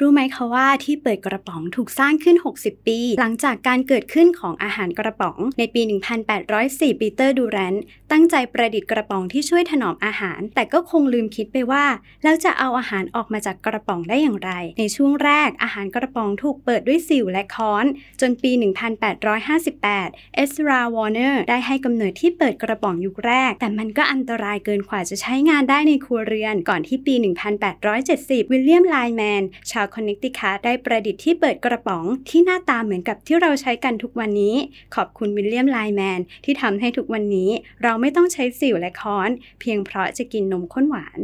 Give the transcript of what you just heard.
รู้ไหมคะว่าที่เปิดกระป๋องถูกสร้างขึ้น 60 ปี หลังจากการเกิดขึ้นของอาหารกระป๋อง ในปี 1804 ปีเตอร์ดูแรนตั้งใจประดิษฐ์กระป๋องที่ช่วยถนอมอาหาร แต่ก็คงลืมคิดไปว่า แล้วจะเอาอาหารออกมาจากกระป๋องได้อย่างไร ในช่วงแรกอาหารกระป๋องถูกเปิดด้วยสิ่วและค้อน จนปี 1858 เอสราวอร์เนอร์ได้ให้กำเนิดที่เปิดกระป๋องยุคแรก แต่มันก็อันตรายเกินกว่าจะใช้งานได้ในครัวเรือน ก่อนที่ปี 1870 วิลเลียมไลแมนชาวาวคอนเนคติคัตได้ประดิษฐ์ที่เปิดกระป๋องที่หน้าตาเหมือนกับที่เราใช้กันทุกวันนี้ ขอบคุณวิลเลียมไลแมนที่ทำให้ทุกวันนี้ เราไม่ต้องใช้สิ่วและค้อน เพียงเพราะจะกินนมข้นหวาน